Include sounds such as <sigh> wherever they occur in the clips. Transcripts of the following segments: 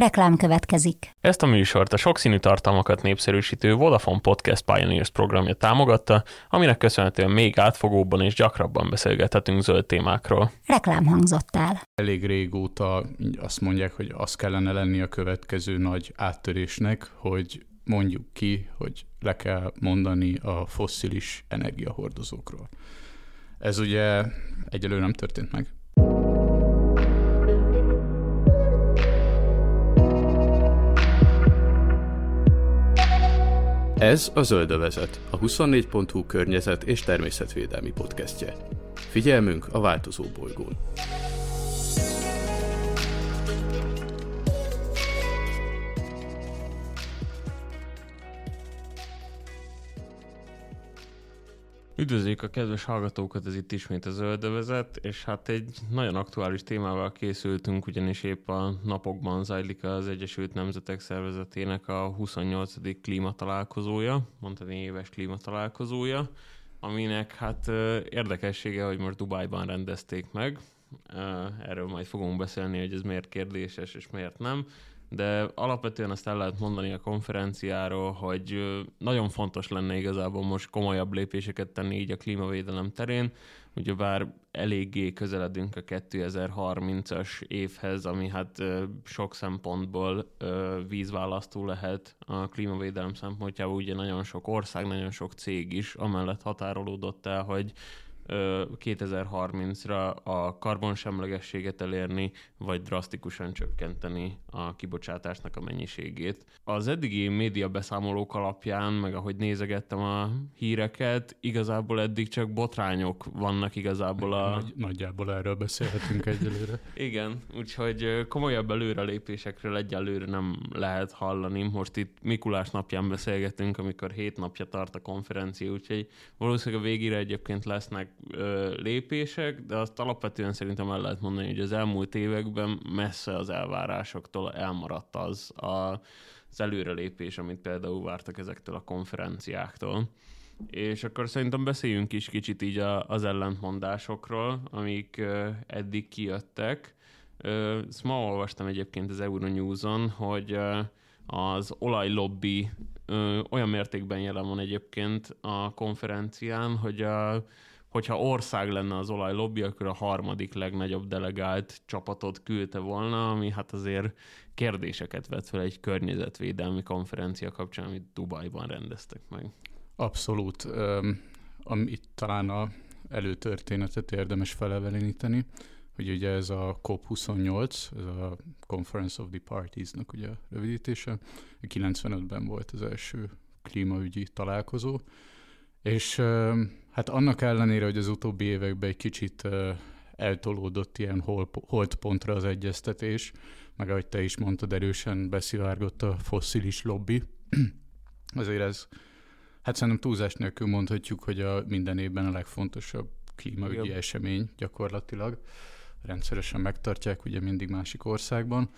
Reklám következik. Ezt a műsort a sokszínű tartalmakat népszerűsítő Vodafone Podcast Pioneers programja támogatta, aminek köszönhetően még átfogóbban és gyakrabban beszélgethetünk zöld témákról. Reklám hangzott el. Elég régóta azt mondják, hogy az kellene lenni a következő nagy áttörésnek, hogy mondjuk ki, hogy le kell mondani a fosszilis energiahordozókról. Ez ugye egyelőre nem történt meg. Ez a Zöldövezet, a 24.hu környezet és természetvédelmi podcastje. Figyelmünk a változó bolygón. Üdvözlők a kedves hallgatókat, ez itt ismét a Zöldövezet, és hát egy nagyon aktuális témával készültünk, ugyanis épp a napokban zajlik az Egyesült Nemzetek Szervezetének a 28. klímatalálkozója, mondani éves klímatalálkozója, aminek hát érdekessége, hogy most Dubájban rendezték meg, erről majd fogunk beszélni, hogy ez miért kérdéses és miért nem de alapvetően azt el lehet mondani a konferenciáról, hogy nagyon fontos lenne igazából most komolyabb lépéseket tenni így a klímavédelem terén, ugyebár eléggé közeledünk a 2030-as évhez, ami hát sok szempontból vízválasztó lehet a klímavédelem szempontjából. Ugye nagyon sok ország, nagyon sok cég is amellett határolódott el, hogy 2030-ra a karbonsemlegességet elérni, vagy drasztikusan csökkenteni a kibocsátásnak a mennyiségét. Az eddigi média beszámolók alapján, meg ahogy nézegettem a híreket, igazából eddig csak botrányok vannak igazából a... Nagy, nagyjából erről beszélhetünk egyelőre. <laughs> Igen, úgyhogy komolyabb előrelépésekről egyelőre nem lehet hallani. Most itt Mikulás napján beszélgetünk, amikor hét napja tart a konferencia, úgyhogy valószínűleg a végére egyébként lesznek lépések, de azt alapvetően szerintem el lehet mondani, hogy az elmúlt években messze az elvárásoktól elmaradt az a, az előrelépés, amit például vártak ezektől a konferenciáktól. És akkor szerintem beszéljünk is kicsit így a, az ellentmondásokról, amik eddig kijöttek. Ö, ezt ma olvastam egyébként az Euronews-on, hogy az olajlobby ö, olyan mértékben jelen van egyébként a konferencián, hogy a hogyha ország lenne az olajlobby, akkor a harmadik legnagyobb delegált csapatot küldte volna, ami hát azért kérdéseket vett fel egy környezetvédelmi konferencia kapcsán, amit Dubajban rendeztek meg. Abszolút. Amit talán a előtörténetet érdemes feleveleníteni, hogy ugye ez a COP28, ez a Conference of the Parties-nak ugye a rövidítése, 95-ben volt az első klímaügyi találkozó, és hát annak ellenére, hogy az utóbbi években egy kicsit eltolódott ilyen holdpontra az egyeztetés, meg ahogy te is mondtad, erősen beszivárgott a fosszilis lobby. <clears throat> Azért ez, hát szerintem túlzás nélkül mondhatjuk, hogy a minden évben a legfontosabb klímaügyi Igen. esemény gyakorlatilag. Rendszeresen megtartják ugye mindig másik országban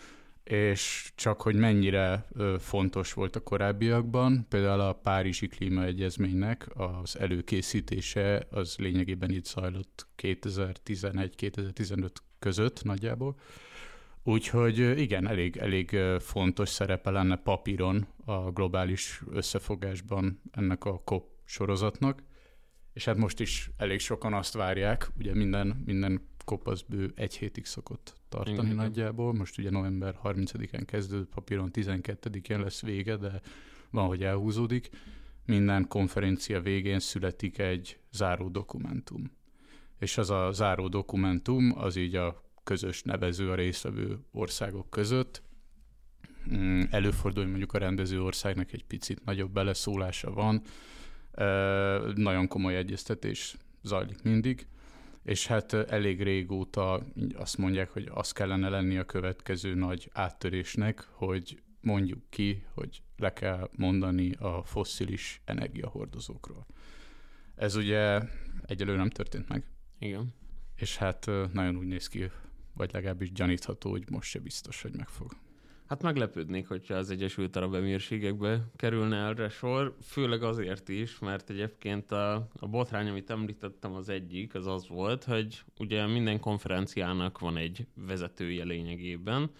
és csak hogy mennyire fontos volt a korábbiakban, például a Párizsi Klímaegyezménynek az előkészítése az lényegében itt zajlott 2011-2015 között nagyjából. Úgyhogy igen, elég, elég fontos szerepe lenne papíron a globális összefogásban ennek a COP sorozatnak. És hát most is elég sokan azt várják, ugye minden, minden kopasz bő egy hétig szokott tartani Igen. nagyjából. Most ugye november 30-án kezdődött, papíron 12-én lesz vége, de van, hogy elhúzódik. Minden konferencia végén születik egy záró dokumentum. És az a záró dokumentum az így a közös nevező a résztvevő országok között. Mm, előfordul, hogy mondjuk a rendező országnak egy picit nagyobb beleszólása van. Nagyon komoly egyeztetés zajlik mindig és hát elég régóta azt mondják, hogy az kellene lenni a következő nagy áttörésnek, hogy mondjuk ki, hogy le kell mondani a fosszilis energiahordozókról. Ez ugye egyelőre nem történt meg. Igen. És hát nagyon úgy néz ki, vagy legalábbis gyanítható, hogy most se biztos, hogy meg fog. Hát meglepődnék, hogyha az Egyesült Arab Emírségekbe kerülne erre sor, főleg azért is, mert egyébként a, a botrány, amit említettem, az egyik, az az volt, hogy ugye minden konferenciának van egy vezetője lényegében,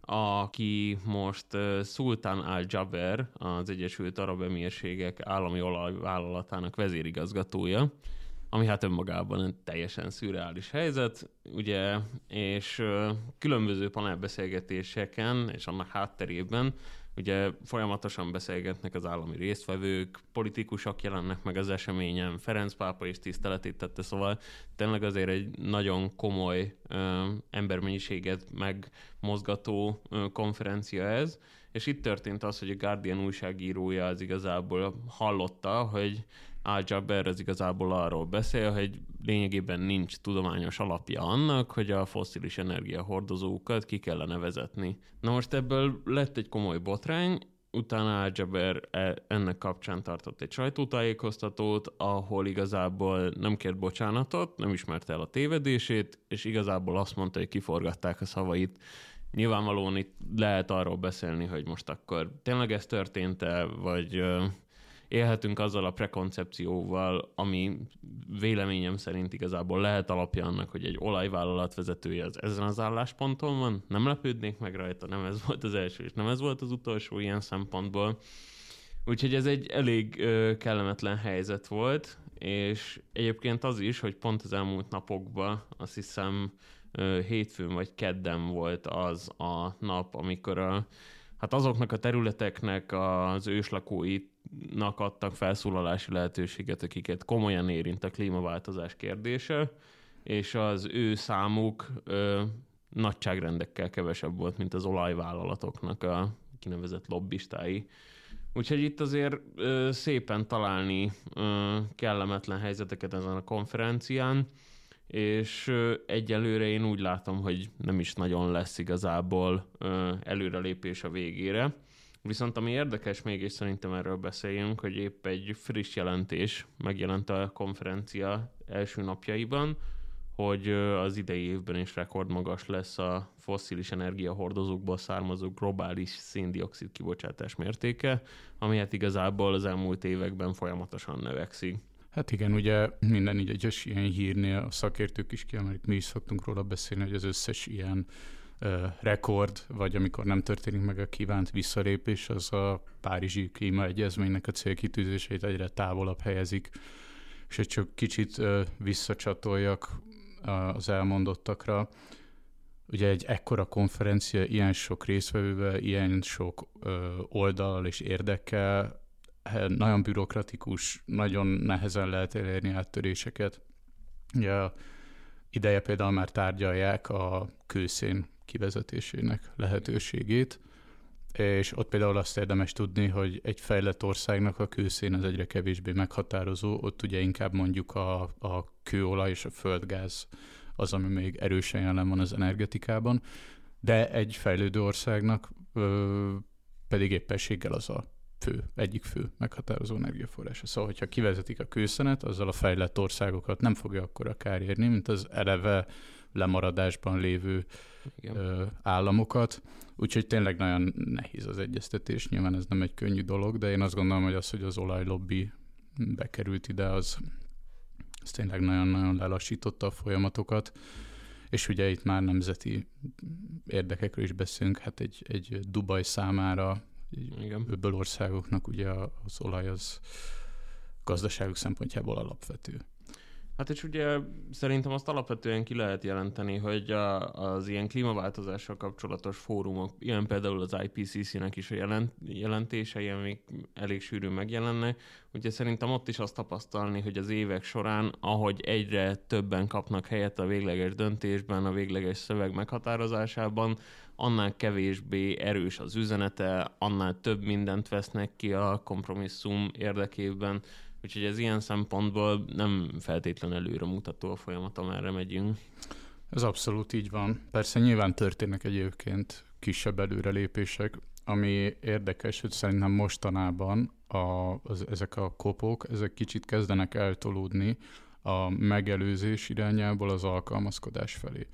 aki most Sultan al-Jaber, az Egyesült Arab Emírségek állami olajvállalatának vezérigazgatója, ami hát önmagában egy teljesen szürreális helyzet, ugye, és különböző panelbeszélgetéseken és annak hátterében Ugye folyamatosan beszélgetnek az állami résztvevők, politikusok jelennek meg az eseményen, Ferenc pápa is tiszteletét tette, szóval tényleg azért egy nagyon komoly ö, embermennyiséget megmozgató ö, konferencia ez, és itt történt az, hogy a Guardian újságírója az igazából hallotta, hogy Al-Jaber az igazából arról beszél, hogy lényegében nincs tudományos alapja annak, hogy a fosszilis energiahordozókat ki kellene vezetni. Na most ebből lett egy komoly botrány, utána Al-Jaber e, ennek kapcsán tartott egy sajtótájékoztatót, ahol igazából nem kért bocsánatot, nem ismerte el a tévedését, és igazából azt mondta, hogy kiforgatták a szavait. Nyilvánvalóan itt lehet arról beszélni, hogy most akkor tényleg ez történt-e, vagy élhetünk azzal a prekoncepcióval, ami véleményem szerint igazából lehet alapja annak, hogy egy olajvállalat vezetője az ezen az állásponton van. Nem lepődnék meg rajta, nem ez volt az első, és nem ez volt az utolsó ilyen szempontból. Úgyhogy ez egy elég ö, kellemetlen helyzet volt, és egyébként az is, hogy pont az elmúlt napokban, azt hiszem ö, hétfőn vagy kedden volt az a nap, amikor a, hát azoknak a területeknek az őslakóit nak adtak felszólalási lehetőséget, akiket komolyan érint a klímaváltozás kérdése, és az ő számuk ö, nagyságrendekkel kevesebb volt, mint az olajvállalatoknak a kinevezett lobbistái. Úgyhogy itt azért ö, szépen találni ö, kellemetlen helyzeteket ezen a konferencián, és ö, egyelőre én úgy látom, hogy nem is nagyon lesz igazából ö, előrelépés a végére. Viszont ami érdekes még, és szerintem erről beszéljünk, hogy épp egy friss jelentés megjelent a konferencia első napjaiban, hogy az idei évben is rekordmagas lesz a fosszilis energiahordozókból származó globális széndiokszid kibocsátás mértéke, ami hát igazából az elmúlt években folyamatosan növekszik. Hát igen, ugye minden egyes ilyen hírnél a szakértők is kiemelik, mi is szoktunk róla beszélni, hogy az összes ilyen rekord, vagy amikor nem történik meg a kívánt visszalépés, az a Párizsi Klímaegyezménynek a célkitűzéseit egyre távolabb helyezik, és hogy csak kicsit visszacsatoljak az elmondottakra, ugye egy ekkora konferencia ilyen sok részvevővel, ilyen sok oldal és érdekkel, nagyon bürokratikus, nagyon nehezen lehet elérni áttöréseket. Ugye ideje például már tárgyalják a kőszén kivezetésének lehetőségét, és ott például azt érdemes tudni, hogy egy fejlett országnak a kőszén az egyre kevésbé meghatározó, ott ugye inkább mondjuk a, a kőolaj és a földgáz az, ami még erősen jelen van az energetikában, de egy fejlődő országnak ö, pedig éppenséggel az a fő, egyik fő meghatározó energiaforrása. Szóval, hogyha kivezetik a kőszenet, azzal a fejlett országokat nem fogja akkor kár érni, mint az eleve lemaradásban lévő Igen. Ö, államokat. Úgyhogy tényleg nagyon nehéz az egyeztetés. Nyilván ez nem egy könnyű dolog, de én azt gondolom, hogy az, hogy az olajlobbi bekerült ide, az, az tényleg nagyon-nagyon lelassította a folyamatokat. És ugye itt már nemzeti érdekekről is beszélünk, hát egy, egy Dubaj számára, Igen. öbből országoknak ugye az olaj az gazdaságok szempontjából alapvető. Hát és ugye szerintem azt alapvetően ki lehet jelenteni, hogy a, az ilyen klímaváltozással kapcsolatos fórumok, ilyen például az IPCC-nek is a jelent, jelentései, amik elég sűrűn megjelennek, ugye szerintem ott is azt tapasztalni, hogy az évek során, ahogy egyre többen kapnak helyet a végleges döntésben, a végleges szöveg meghatározásában, annál kevésbé erős az üzenete, annál több mindent vesznek ki a kompromisszum érdekében, Úgyhogy ez ilyen szempontból nem feltétlen előre mutató a folyamat, amerre megyünk. Ez abszolút így van. Persze nyilván történnek egyébként kisebb előrelépések, ami érdekes, hogy szerintem mostanában a, az, ezek a kopok, ezek kicsit kezdenek eltolódni a megelőzés irányából az alkalmazkodás felé.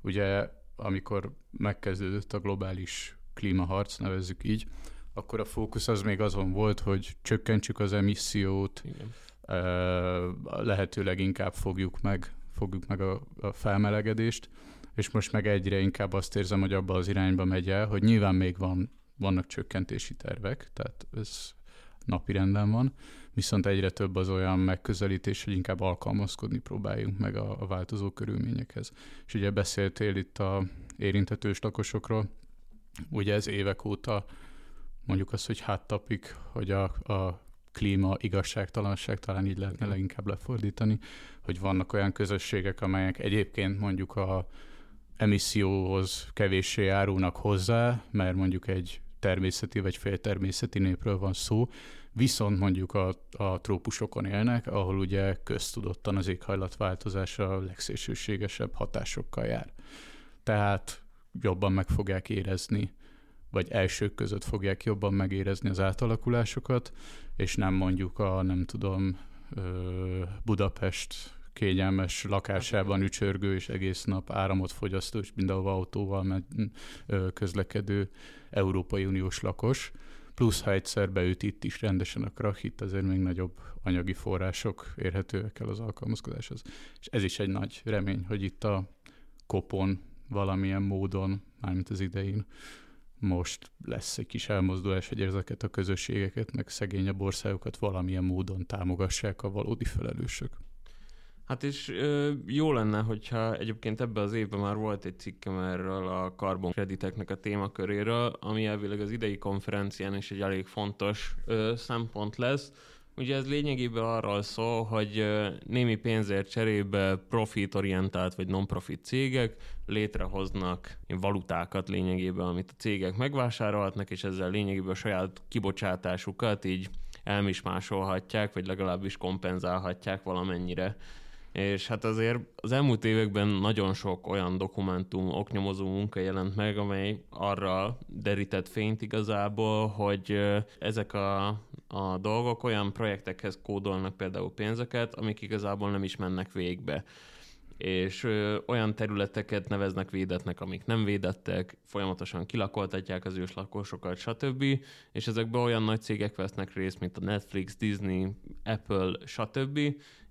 Ugye, amikor megkezdődött a globális klímaharc, nevezzük így, akkor a fókusz az még azon volt, hogy csökkentsük az emissziót, Igen. lehetőleg inkább fogjuk meg, fogjuk meg a, a felmelegedést. és most meg egyre inkább azt érzem, hogy abba az irányba megy el, hogy nyilván még van, vannak csökkentési tervek, tehát ez napi renden van, viszont egyre több az olyan megközelítés, hogy inkább alkalmazkodni próbáljunk meg a, a változó körülményekhez. És ugye beszéltél itt a érintetős lakosokról, ugye ez évek óta mondjuk azt, hogy háttapik, hogy a, a klíma igazságtalanság, talán így lehetne leginkább lefordítani, hogy vannak olyan közösségek, amelyek egyébként mondjuk a emisszióhoz kevéssé járulnak hozzá, mert mondjuk egy természeti vagy féltermészeti népről van szó, viszont mondjuk a, a trópusokon élnek, ahol ugye köztudottan az éghajlatváltozás a legszélsőségesebb hatásokkal jár. Tehát jobban meg fogják érezni, vagy elsők között fogják jobban megérezni az átalakulásokat, és nem mondjuk a, nem tudom, Budapest kényelmes lakásában ücsörgő és egész nap áramot fogyasztó és mindenhova autóval megy, közlekedő Európai Uniós lakos. Plusz, ha egyszer beüt itt is rendesen a krach, itt azért még nagyobb anyagi források érhetőek el az alkalmazkodáshoz. És ez is egy nagy remény, hogy itt a kopon valamilyen módon, mármint az idején, most lesz egy kis elmozdulás, hogy ezeket a közösségeket, meg szegényebb országokat valamilyen módon támogassák a valódi felelősök. Hát és jó lenne, hogyha egyébként ebben az évben már volt egy cikkem erről a karbonkrediteknek a témaköréről, ami elvileg az idei konferencián is egy elég fontos szempont lesz. Ugye ez lényegében arról szól, hogy némi pénzért cserébe profitorientált vagy non-profit cégek létrehoznak valutákat lényegében, amit a cégek megvásárolhatnak, és ezzel lényegében a saját kibocsátásukat így elmismásolhatják, vagy legalábbis kompenzálhatják valamennyire és hát azért az elmúlt években nagyon sok olyan dokumentum, oknyomozó munka jelent meg, amely arra derített fényt igazából, hogy ezek a, a dolgok olyan projektekhez kódolnak például pénzeket, amik igazából nem is mennek végbe és olyan területeket neveznek védetnek, amik nem védettek, folyamatosan kilakoltatják az őslakosokat, stb. És ezekben olyan nagy cégek vesznek részt, mint a Netflix, Disney, Apple, stb.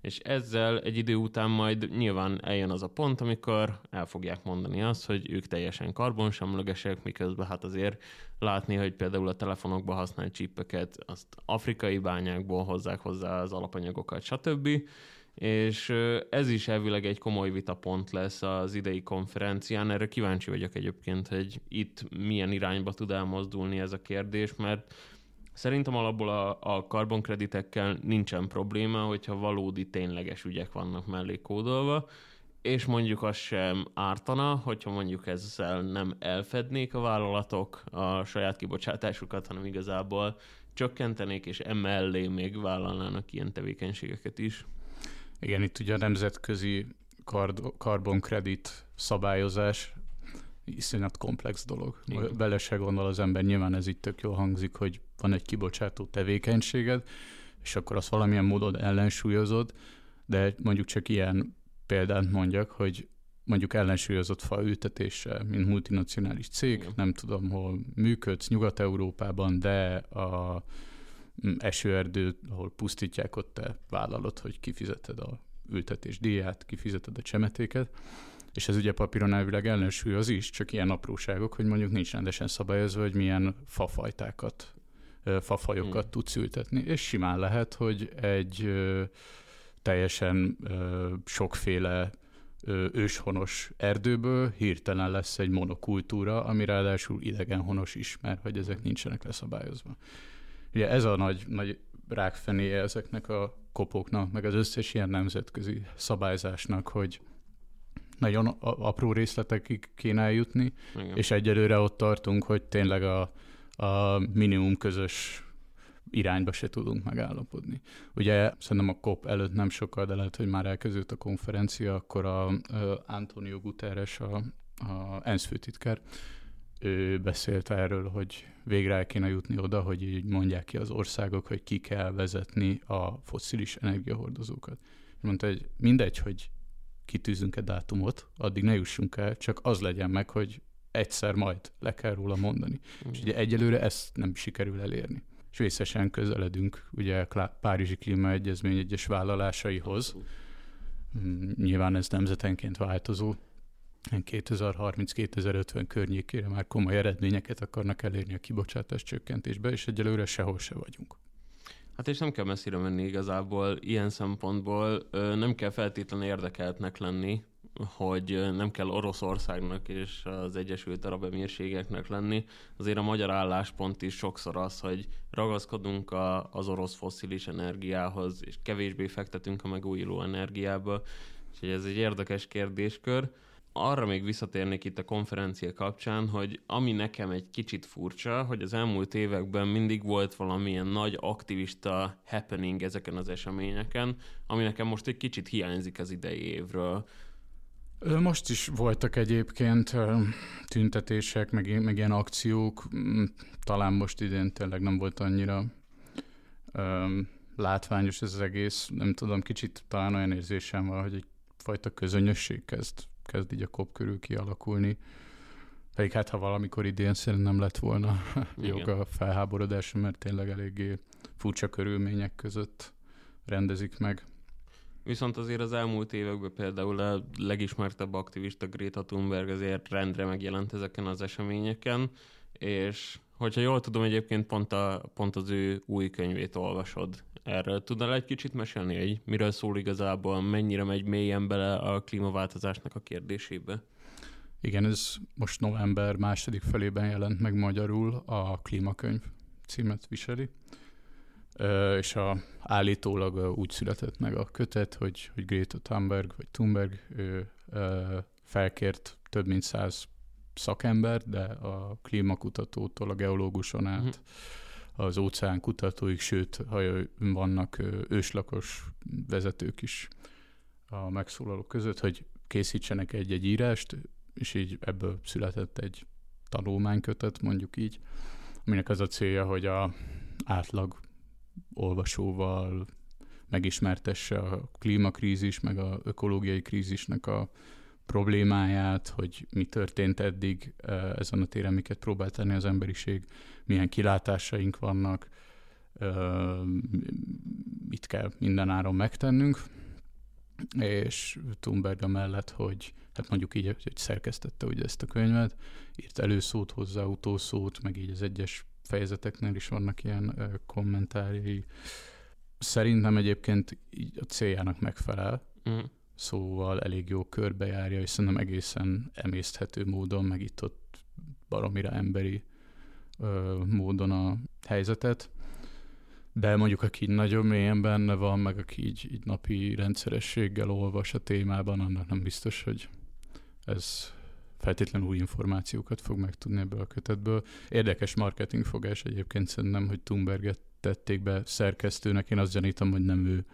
És ezzel egy idő után majd nyilván eljön az a pont, amikor el fogják mondani azt, hogy ők teljesen karbonsemlegesek, miközben hát azért látni, hogy például a telefonokban használt csípeket, azt afrikai bányákból hozzák hozzá az alapanyagokat, stb és ez is elvileg egy komoly vitapont lesz az idei konferencián. Erre kíváncsi vagyok egyébként, hogy itt milyen irányba tud elmozdulni ez a kérdés, mert szerintem alapból a, a karbonkreditekkel nincsen probléma, hogyha valódi tényleges ügyek vannak mellé kódolva, és mondjuk az sem ártana, hogyha mondjuk ezzel nem elfednék a vállalatok a saját kibocsátásukat, hanem igazából csökkentenék, és emellé még vállalnának ilyen tevékenységeket is. Igen, itt ugye a nemzetközi karbonkredit szabályozás iszonyat komplex dolog. Igen. Bele se gondol az ember, nyilván ez itt tök jól hangzik, hogy van egy kibocsátó tevékenységed, és akkor azt valamilyen módon ellensúlyozod, de mondjuk csak ilyen példát mondjak, hogy mondjuk ellensúlyozott faültetéssel, mint multinacionális cég, Igen. nem tudom, hol működsz Nyugat-Európában, de a esőerdőt, ahol pusztítják, ott te vállalod, hogy kifizeted a ültetés díját, kifizeted a csemetéket, és ez ugye papíron elvileg ellensúlyoz is, csak ilyen apróságok, hogy mondjuk nincs rendesen szabályozva, hogy milyen fafajtákat, fafajokat hmm. tudsz ültetni, és simán lehet, hogy egy teljesen sokféle őshonos erdőből hirtelen lesz egy monokultúra, ami ráadásul idegenhonos is, mert hogy ezek nincsenek leszabályozva. Ugye ez a nagy, nagy rákfenéje ezeknek a kopóknak, meg az összes ilyen nemzetközi szabályzásnak, hogy nagyon apró részletekig kéne eljutni, Igen. és egyelőre ott tartunk, hogy tényleg a, a minimum közös irányba se tudunk megállapodni. Ugye szerintem a COP előtt nem sokkal, de lehet, hogy már elkezdődött a konferencia, akkor a, a Antonio Guterres, a, a ENSZ főtitkár, ő beszélt erről, hogy végre el kéne jutni oda, hogy így mondják ki az országok, hogy ki kell vezetni a fosszilis energiahordozókat. Mondta, hogy mindegy, hogy kitűzünk egy dátumot, addig ne jussunk el, csak az legyen meg, hogy egyszer majd le kell róla mondani. Mm. És ugye egyelőre ezt nem sikerül elérni. És vészesen közeledünk ugye a Párizsi Klímaegyezmény egyes vállalásaihoz. Mm, nyilván ez nemzetenként változó, 2030-2050 környékére már komoly eredményeket akarnak elérni a kibocsátás csökkentésbe, és egyelőre sehol se vagyunk. Hát és nem kell messzire menni igazából ilyen szempontból, nem kell feltétlenül érdekeltnek lenni, hogy nem kell Oroszországnak és az Egyesült Arab Emírségeknek lenni. Azért a magyar álláspont is sokszor az, hogy ragaszkodunk a, az orosz fosszilis energiához, és kevésbé fektetünk a megújuló energiába. Úgyhogy ez egy érdekes kérdéskör arra még visszatérnék itt a konferencia kapcsán, hogy ami nekem egy kicsit furcsa, hogy az elmúlt években mindig volt valamilyen nagy aktivista happening ezeken az eseményeken, ami nekem most egy kicsit hiányzik az idei évről. Most is voltak egyébként tüntetések, meg, meg ilyen akciók, mm, talán most idén tényleg nem volt annyira um, látványos ez az egész, nem tudom, kicsit talán olyan érzésem van, hogy egy fajta közönösség kezd kezd így a kop körül kialakulni. Pedig hát, ha valamikor idén szerintem lett volna <laughs> jog a felháborodás, mert tényleg eléggé furcsa körülmények között rendezik meg. Viszont azért az elmúlt években például a legismertebb aktivista Greta Thunberg azért rendre megjelent ezeken az eseményeken, és hogyha jól tudom, egyébként pont, a, pont az ő új könyvét olvasod Erről tudnál egy kicsit mesélni, hogy miről szól igazából, mennyire megy mélyen bele a klímaváltozásnak a kérdésébe? Igen, ez most november második felében jelent meg magyarul, a klímakönyv címet viseli, és a, állítólag úgy született meg a kötet, hogy, hogy Greta Thunberg, vagy Thunberg ő, felkért több mint száz szakember, de a klímakutatótól a geológuson át uh-huh az óceán kutatóik, sőt, ha vannak őslakos vezetők is a megszólalók között, hogy készítsenek egy-egy írást, és így ebből született egy tanulmánykötet, mondjuk így, aminek az a célja, hogy a átlag olvasóval megismertesse a klímakrízis, meg a ökológiai krízisnek a problémáját, hogy mi történt eddig ezen a téren, miket próbált tenni az emberiség, milyen kilátásaink vannak, mit kell minden áron megtennünk, és Thunberg mellett, hogy hát mondjuk így, hogy szerkesztette ugye ezt a könyvet, írt előszót hozzá, utószót, meg így az egyes fejezeteknél is vannak ilyen kommentárjai. Szerintem egyébként így a céljának megfelel. Mm szóval elég jó körbejárja, és szerintem egészen emészthető módon, meg itt ott baromira emberi ö, módon a helyzetet. De mondjuk, aki nagyon mélyen benne van, meg aki így, így napi rendszerességgel olvas a témában, annak nem biztos, hogy ez feltétlenül új információkat fog megtudni ebből a kötetből. Érdekes marketingfogás egyébként szerintem, hogy Thunberget tették be szerkesztőnek. Én azt gyanítom, hogy nem ő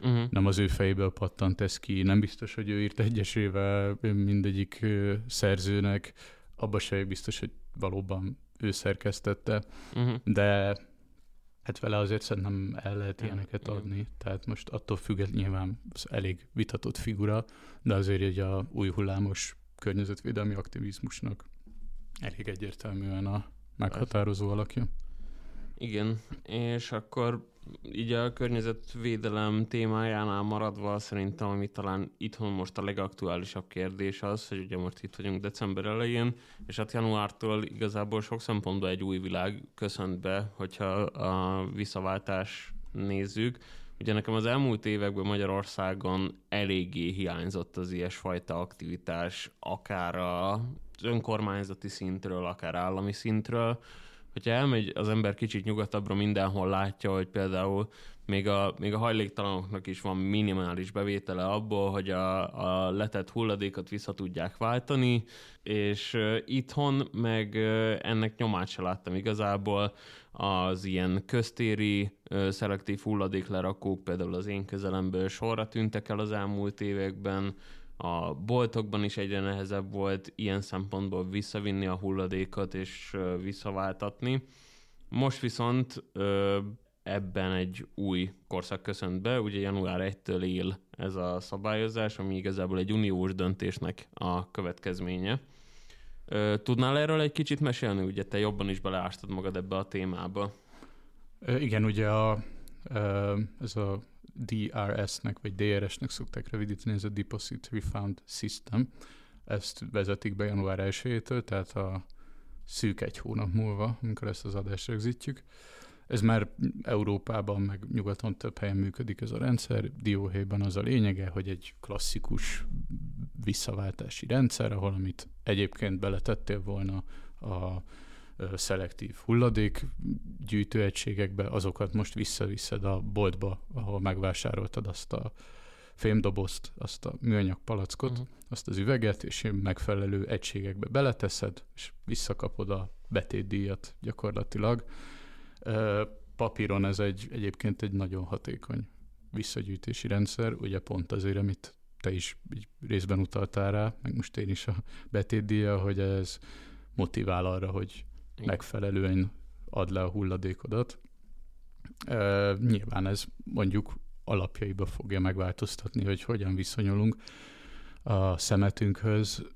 uh-huh. nem az ő fejéből pattant ez ki. Nem biztos, hogy ő írt egyesével mindegyik szerzőnek, abban se biztos, hogy valóban ő szerkesztette, uh-huh. de hát vele azért szerintem el lehet ilyeneket uh-huh. adni. Tehát most attól függ, nyilván elég vitatott figura, de azért egy a új hullámos környezetvédelmi aktivizmusnak elég egyértelműen a meghatározó alakja. Igen, és akkor így a környezetvédelem témájánál maradva szerintem, ami talán itthon most a legaktuálisabb kérdés az, hogy ugye most itt vagyunk december elején, és hát januártól igazából sok szempontból egy új világ köszönt be, hogyha a visszaváltás nézzük. Ugye nekem az elmúlt években Magyarországon eléggé hiányzott az ilyesfajta aktivitás, akár az önkormányzati szintről, akár állami szintről, hogyha elmegy az ember kicsit nyugatabbra, mindenhol látja, hogy például még a, még a hajléktalanoknak is van minimális bevétele abból, hogy a, a letett hulladékot vissza tudják váltani, és itthon meg ennek nyomát se láttam igazából. Az ilyen köztéri szelektív hulladéklerakók például az én közelemből sorra tűntek el az elmúlt években, a boltokban is egyre nehezebb volt ilyen szempontból visszavinni a hulladékot és visszaváltatni. Most viszont ebben egy új korszak köszönt be, ugye január 1-től él ez a szabályozás, ami igazából egy uniós döntésnek a következménye. Tudnál erről egy kicsit mesélni? Ugye te jobban is beleástad magad ebbe a témába. Igen, ugye a, ez a DRS-nek, vagy DRS-nek szokták rövidíteni, ez a Deposit Refund System, ezt vezetik be január 1-től, tehát a szűk egy hónap múlva, amikor ezt az adást rögzítjük. Ez már Európában, meg nyugaton több helyen működik ez a rendszer. Dióhéjban az a lényege, hogy egy klasszikus visszaváltási rendszer, ahol amit egyébként beletettél volna a szelektív hulladék gyűjtőegységekbe, azokat most visszaviszed a boltba, ahol megvásároltad azt a fémdobozt, azt a műanyag palackot, uh-huh. azt az üveget, és megfelelő egységekbe beleteszed, és visszakapod a betétdíjat gyakorlatilag. Papíron ez egy, egyébként egy nagyon hatékony visszagyűjtési rendszer, ugye pont azért, amit te is így részben utaltál rá, meg most én is a betétdíja, hogy ez motivál arra, hogy. Megfelelően ad le a hulladékodat. E, nyilván ez mondjuk alapjaiba fogja megváltoztatni, hogy hogyan viszonyulunk a szemetünkhöz.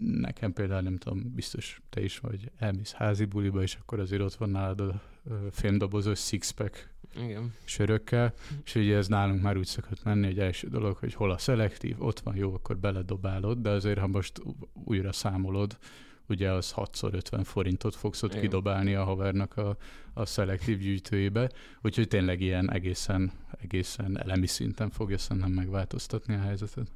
Nekem például nem tudom, biztos te is vagy, elmész házi buliba, és akkor azért ott van nálad a fémdobozos sixpack igen. sörökkel, és ugye ez nálunk már úgy szokott menni, hogy első dolog, hogy hol a szelektív, ott van jó, akkor beledobálod, de azért, ha most újra számolod, ugye az 6x50 forintot fogsz ott Igen. kidobálni a havernak a, a szelektív gyűjtőjébe, úgyhogy tényleg ilyen egészen, egészen elemi szinten fogja szerintem megváltoztatni a helyzetet.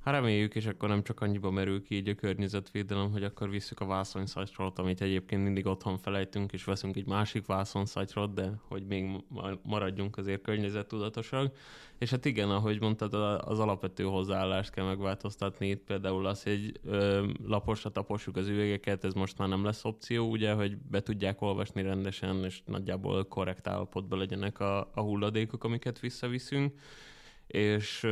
Hát reméljük, és akkor nem csak annyiba merül ki így a környezetvédelem, hogy akkor visszük a vászonszatyrot, amit egyébként mindig otthon felejtünk, és veszünk egy másik vászonszatyrot, de hogy még maradjunk azért környezettudatosak. És hát igen, ahogy mondtad, az alapvető hozzáállást kell megváltoztatni. Itt például az, hogy laposra tapossuk az üvegeket, ez most már nem lesz opció, ugye, hogy be tudják olvasni rendesen, és nagyjából korrekt állapotban legyenek a, a hulladékok, amiket visszaviszünk és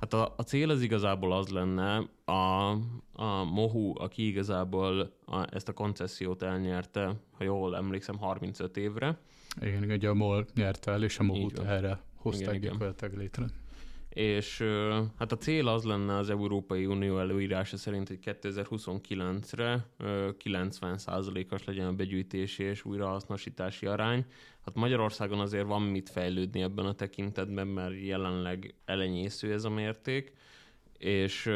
hát a, a cél az igazából az lenne, a, a Mohu, aki igazából a, ezt a koncesziót elnyerte, ha jól emlékszem, 35 évre. Igen, ugye a MOL nyerte el, és a Mohu-t erre hozták gyakorlatilag létre és hát a cél az lenne az Európai Unió előírása szerint, hogy 2029-re 90%-os legyen a begyűjtési és újrahasznosítási arány. Hát Magyarországon azért van mit fejlődni ebben a tekintetben, mert jelenleg elenyésző ez a mérték, és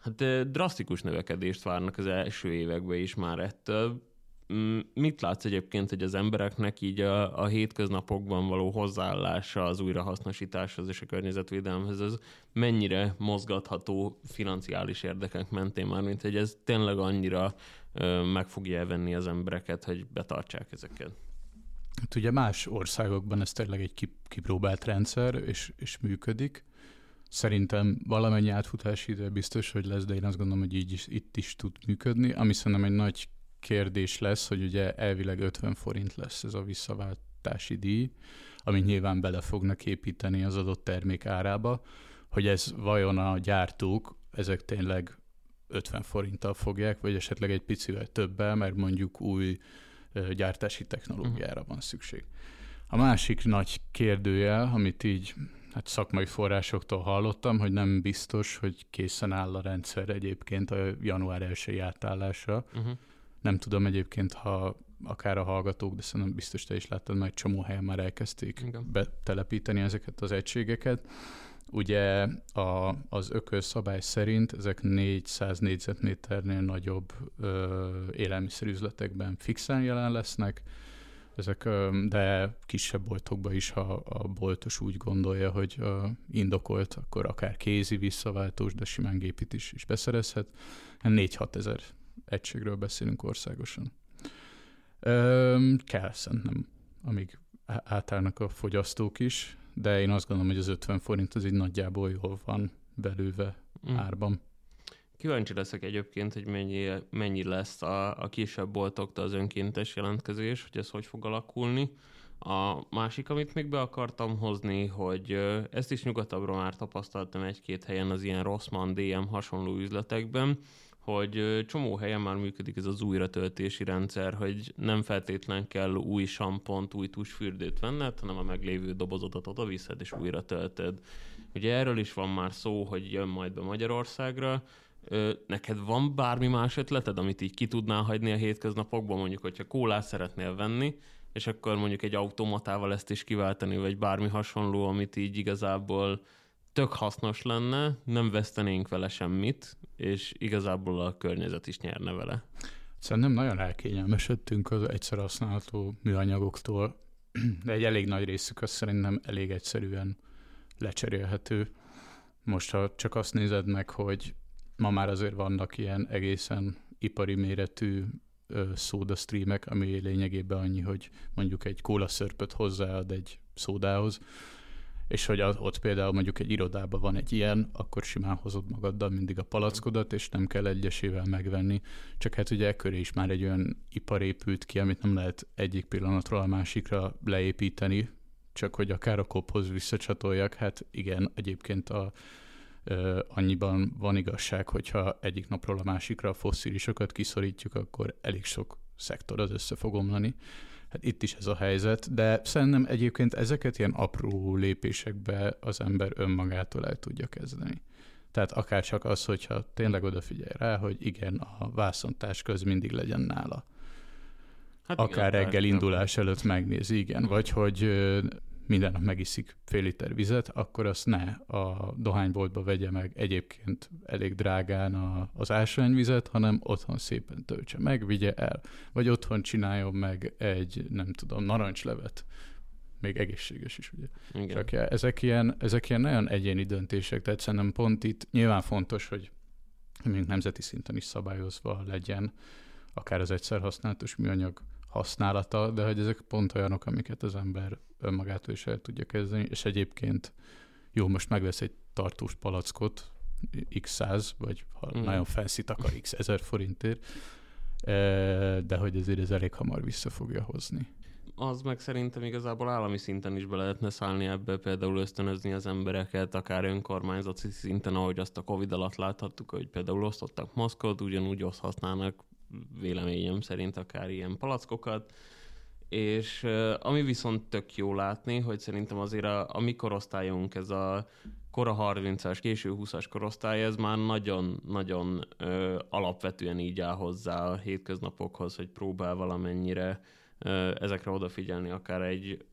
hát drasztikus növekedést várnak az első években is már ettől mit látsz egyébként, hogy az embereknek így a, a hétköznapokban való hozzáállása az újrahasznosításhoz és a környezetvédelemhez, ez mennyire mozgatható financiális érdekek mentén már, mint hogy ez tényleg annyira ö, meg fogja elvenni az embereket, hogy betartsák ezeket? Hát ugye más országokban ez tényleg egy kipróbált rendszer, és, és működik. Szerintem valamennyi átfutási idő biztos, hogy lesz, de én azt gondolom, hogy így is, itt is tud működni, ami szerintem egy nagy kérdés lesz, hogy ugye elvileg 50 forint lesz ez a visszaváltási díj, amit nyilván bele fognak építeni az adott termék árába, hogy ez vajon a gyártók, ezek tényleg 50 forinttal fogják, vagy esetleg egy picivel többel, mert mondjuk új gyártási technológiára van szükség. A másik nagy kérdőjel, amit így hát szakmai forrásoktól hallottam, hogy nem biztos, hogy készen áll a rendszer egyébként a január 1 átállásra. Uh-huh. Nem tudom egyébként, ha akár a hallgatók, de szerintem biztos te is láttad, mert egy csomó helyen már elkezdték Igen. betelepíteni ezeket az egységeket. Ugye a, az ökölszabály szerint ezek 400 négyzetméternél nagyobb ö, élelmiszerüzletekben fixen jelen lesznek, ezek, ö, de kisebb boltokban is, ha a boltos úgy gondolja, hogy ö, indokolt, akkor akár kézi visszaváltós, de simán gépit is, is beszerezhet. 4-6 ezer egységről beszélünk országosan. Ö, kell szerintem, amíg átállnak a fogyasztók is, de én azt gondolom, hogy az 50 forint az így nagyjából jól van belőve mm. árban. Kíváncsi leszek egyébként, hogy mennyi, mennyi lesz a, a kisebb boltoktól az önkéntes jelentkezés, hogy ez hogy fog alakulni. A másik, amit még be akartam hozni, hogy ezt is nyugatabbra már tapasztaltam egy-két helyen az ilyen Rossmann, DM hasonló üzletekben, hogy csomó helyen már működik ez az újratöltési rendszer, hogy nem feltétlen kell új sampont, új tusfürdőt venned, hanem a meglévő dobozodat oda viszed és újra töltöd. Ugye erről is van már szó, hogy jön majd be Magyarországra, neked van bármi más ötleted, amit így ki tudnál hagyni a hétköznapokban, mondjuk, hogyha kólát szeretnél venni, és akkor mondjuk egy automatával ezt is kiváltani, vagy bármi hasonló, amit így igazából tök hasznos lenne, nem vesztenénk vele semmit, és igazából a környezet is nyerne vele. Szerintem nagyon elkényelmesedtünk az egyszer használható műanyagoktól, de egy elég nagy részük az szerintem elég egyszerűen lecserélhető. Most, ha csak azt nézed meg, hogy ma már azért vannak ilyen egészen ipari méretű szóda streamek, ami lényegében annyi, hogy mondjuk egy kólaszörpöt hozzáad egy szódához, és hogy az, ott például mondjuk egy irodában van egy ilyen, akkor simán hozod magaddal mindig a palackodat, és nem kell egyesével megvenni. Csak hát ugye ekköré is már egy olyan ipar épült ki, amit nem lehet egyik pillanatról a másikra leépíteni, csak hogy akár a kophoz visszacsatoljak, hát igen, egyébként a, ö, annyiban van igazság, hogyha egyik napról a másikra a fosszilisokat kiszorítjuk, akkor elég sok szektor az össze fog omlani. Hát itt is ez a helyzet, de szerintem egyébként ezeket ilyen apró lépésekbe az ember önmagától el tudja kezdeni. Tehát akár csak az, hogyha tényleg odafigyel rá, hogy igen, a vászontás köz mindig legyen nála. Hát akár igen, reggel indulás előtt megnézi, igen. Vagy hogy minden nap megiszik fél liter vizet, akkor azt ne a dohányboltba vegye meg egyébként elég drágán a, az ásványvizet, hanem otthon szépen töltse meg, vigye el. Vagy otthon csináljon meg egy, nem tudom, narancslevet. Még egészséges is, ugye? Igen. Csak ezek ilyen, ezek ilyen nagyon egyéni döntések, tehát szerintem pont itt nyilván fontos, hogy mondjuk nemzeti szinten is szabályozva legyen, akár az egyszer használatos műanyag használata, de hogy ezek pont olyanok, amiket az ember önmagától is el tudja kezdeni, és egyébként jó, most megvesz egy tartós palackot, x 100, vagy ha mm. nagyon fancy akar x 1000 forintért, e, de hogy ezért ez elég hamar vissza fogja hozni. Az meg szerintem igazából állami szinten is be lehetne szállni ebbe, például ösztönözni az embereket, akár önkormányzati szinten, ahogy azt a Covid alatt láthattuk, hogy például osztottak maszkot, ugyanúgy használnak véleményem szerint akár ilyen palackokat, és ami viszont tök jó látni, hogy szerintem azért a, a mi korosztályunk, ez a kora 30-as, késő 20-as korosztály, ez már nagyon-nagyon alapvetően így áll hozzá a hétköznapokhoz, hogy próbál valamennyire ezekre odafigyelni, akár egy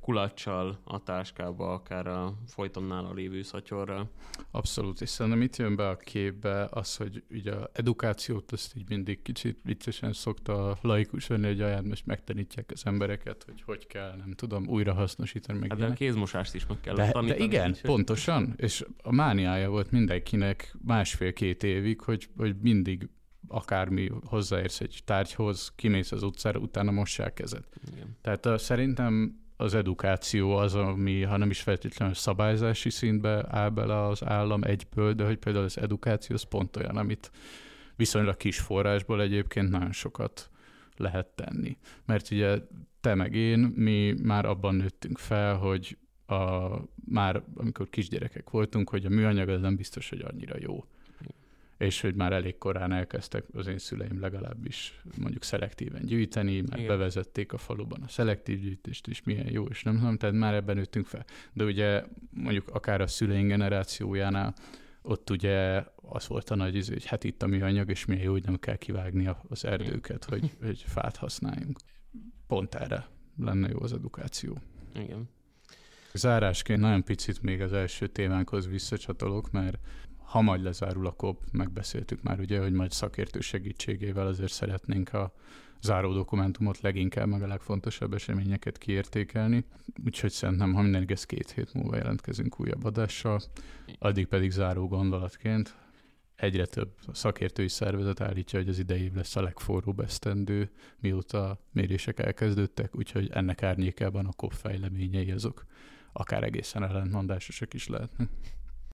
kulacsal a táskába, akár a folyton nála lévő szatyorra. Abszolút, és szerintem itt jön be a képbe az, hogy ugye a edukációt azt így mindig kicsit viccesen szokta laikus venni, hogy ajánl, most megtanítják az embereket, hogy hogy kell, nem tudom, újra hasznosítani. Meg hát de a kézmosást is meg kell de, tanítani. De igen, így, pontosan, és a mániája volt mindenkinek másfél-két évig, hogy, hogy mindig akármi hozzáérsz egy tárgyhoz, kimész az utcára, utána mossák kezed. Igen. Tehát uh, szerintem az edukáció az, ami, ha nem is feltétlenül szabályzási szintbe áll bele az állam egyből, de hogy például az edukáció az pont olyan, amit viszonylag kis forrásból egyébként nagyon sokat lehet tenni. Mert ugye te meg én, mi már abban nőttünk fel, hogy a, már amikor kisgyerekek voltunk, hogy a műanyag az nem biztos, hogy annyira jó és hogy már elég korán elkezdtek az én szüleim legalábbis mondjuk szelektíven gyűjteni, mert Igen. bevezették a faluban a szelektív gyűjtést, és milyen jó, és nem tudom, tehát már ebben nőttünk fel. De ugye mondjuk akár a szüleink generációjánál ott ugye az volt a nagy iző, hogy hát itt a műanyag, és milyen jó, hogy nem kell kivágni az erdőket, hogy, hogy fát használjunk. Pont erre lenne jó az edukáció. Igen. Zárásként nagyon picit még az első témánkhoz visszacsatolok, mert ha majd lezárul a kop, megbeszéltük már ugye, hogy majd szakértő segítségével azért szeretnénk a záró dokumentumot leginkább, meg a legfontosabb eseményeket kiértékelni. Úgyhogy szerintem, ha minden igaz, két hét múlva jelentkezünk újabb adással, addig pedig záró gondolatként egyre több szakértői szervezet állítja, hogy az idei év lesz a legforróbb esztendő, mióta mérések elkezdődtek, úgyhogy ennek árnyékában a COP fejleményei azok akár egészen ellentmondásosak is lehetnek.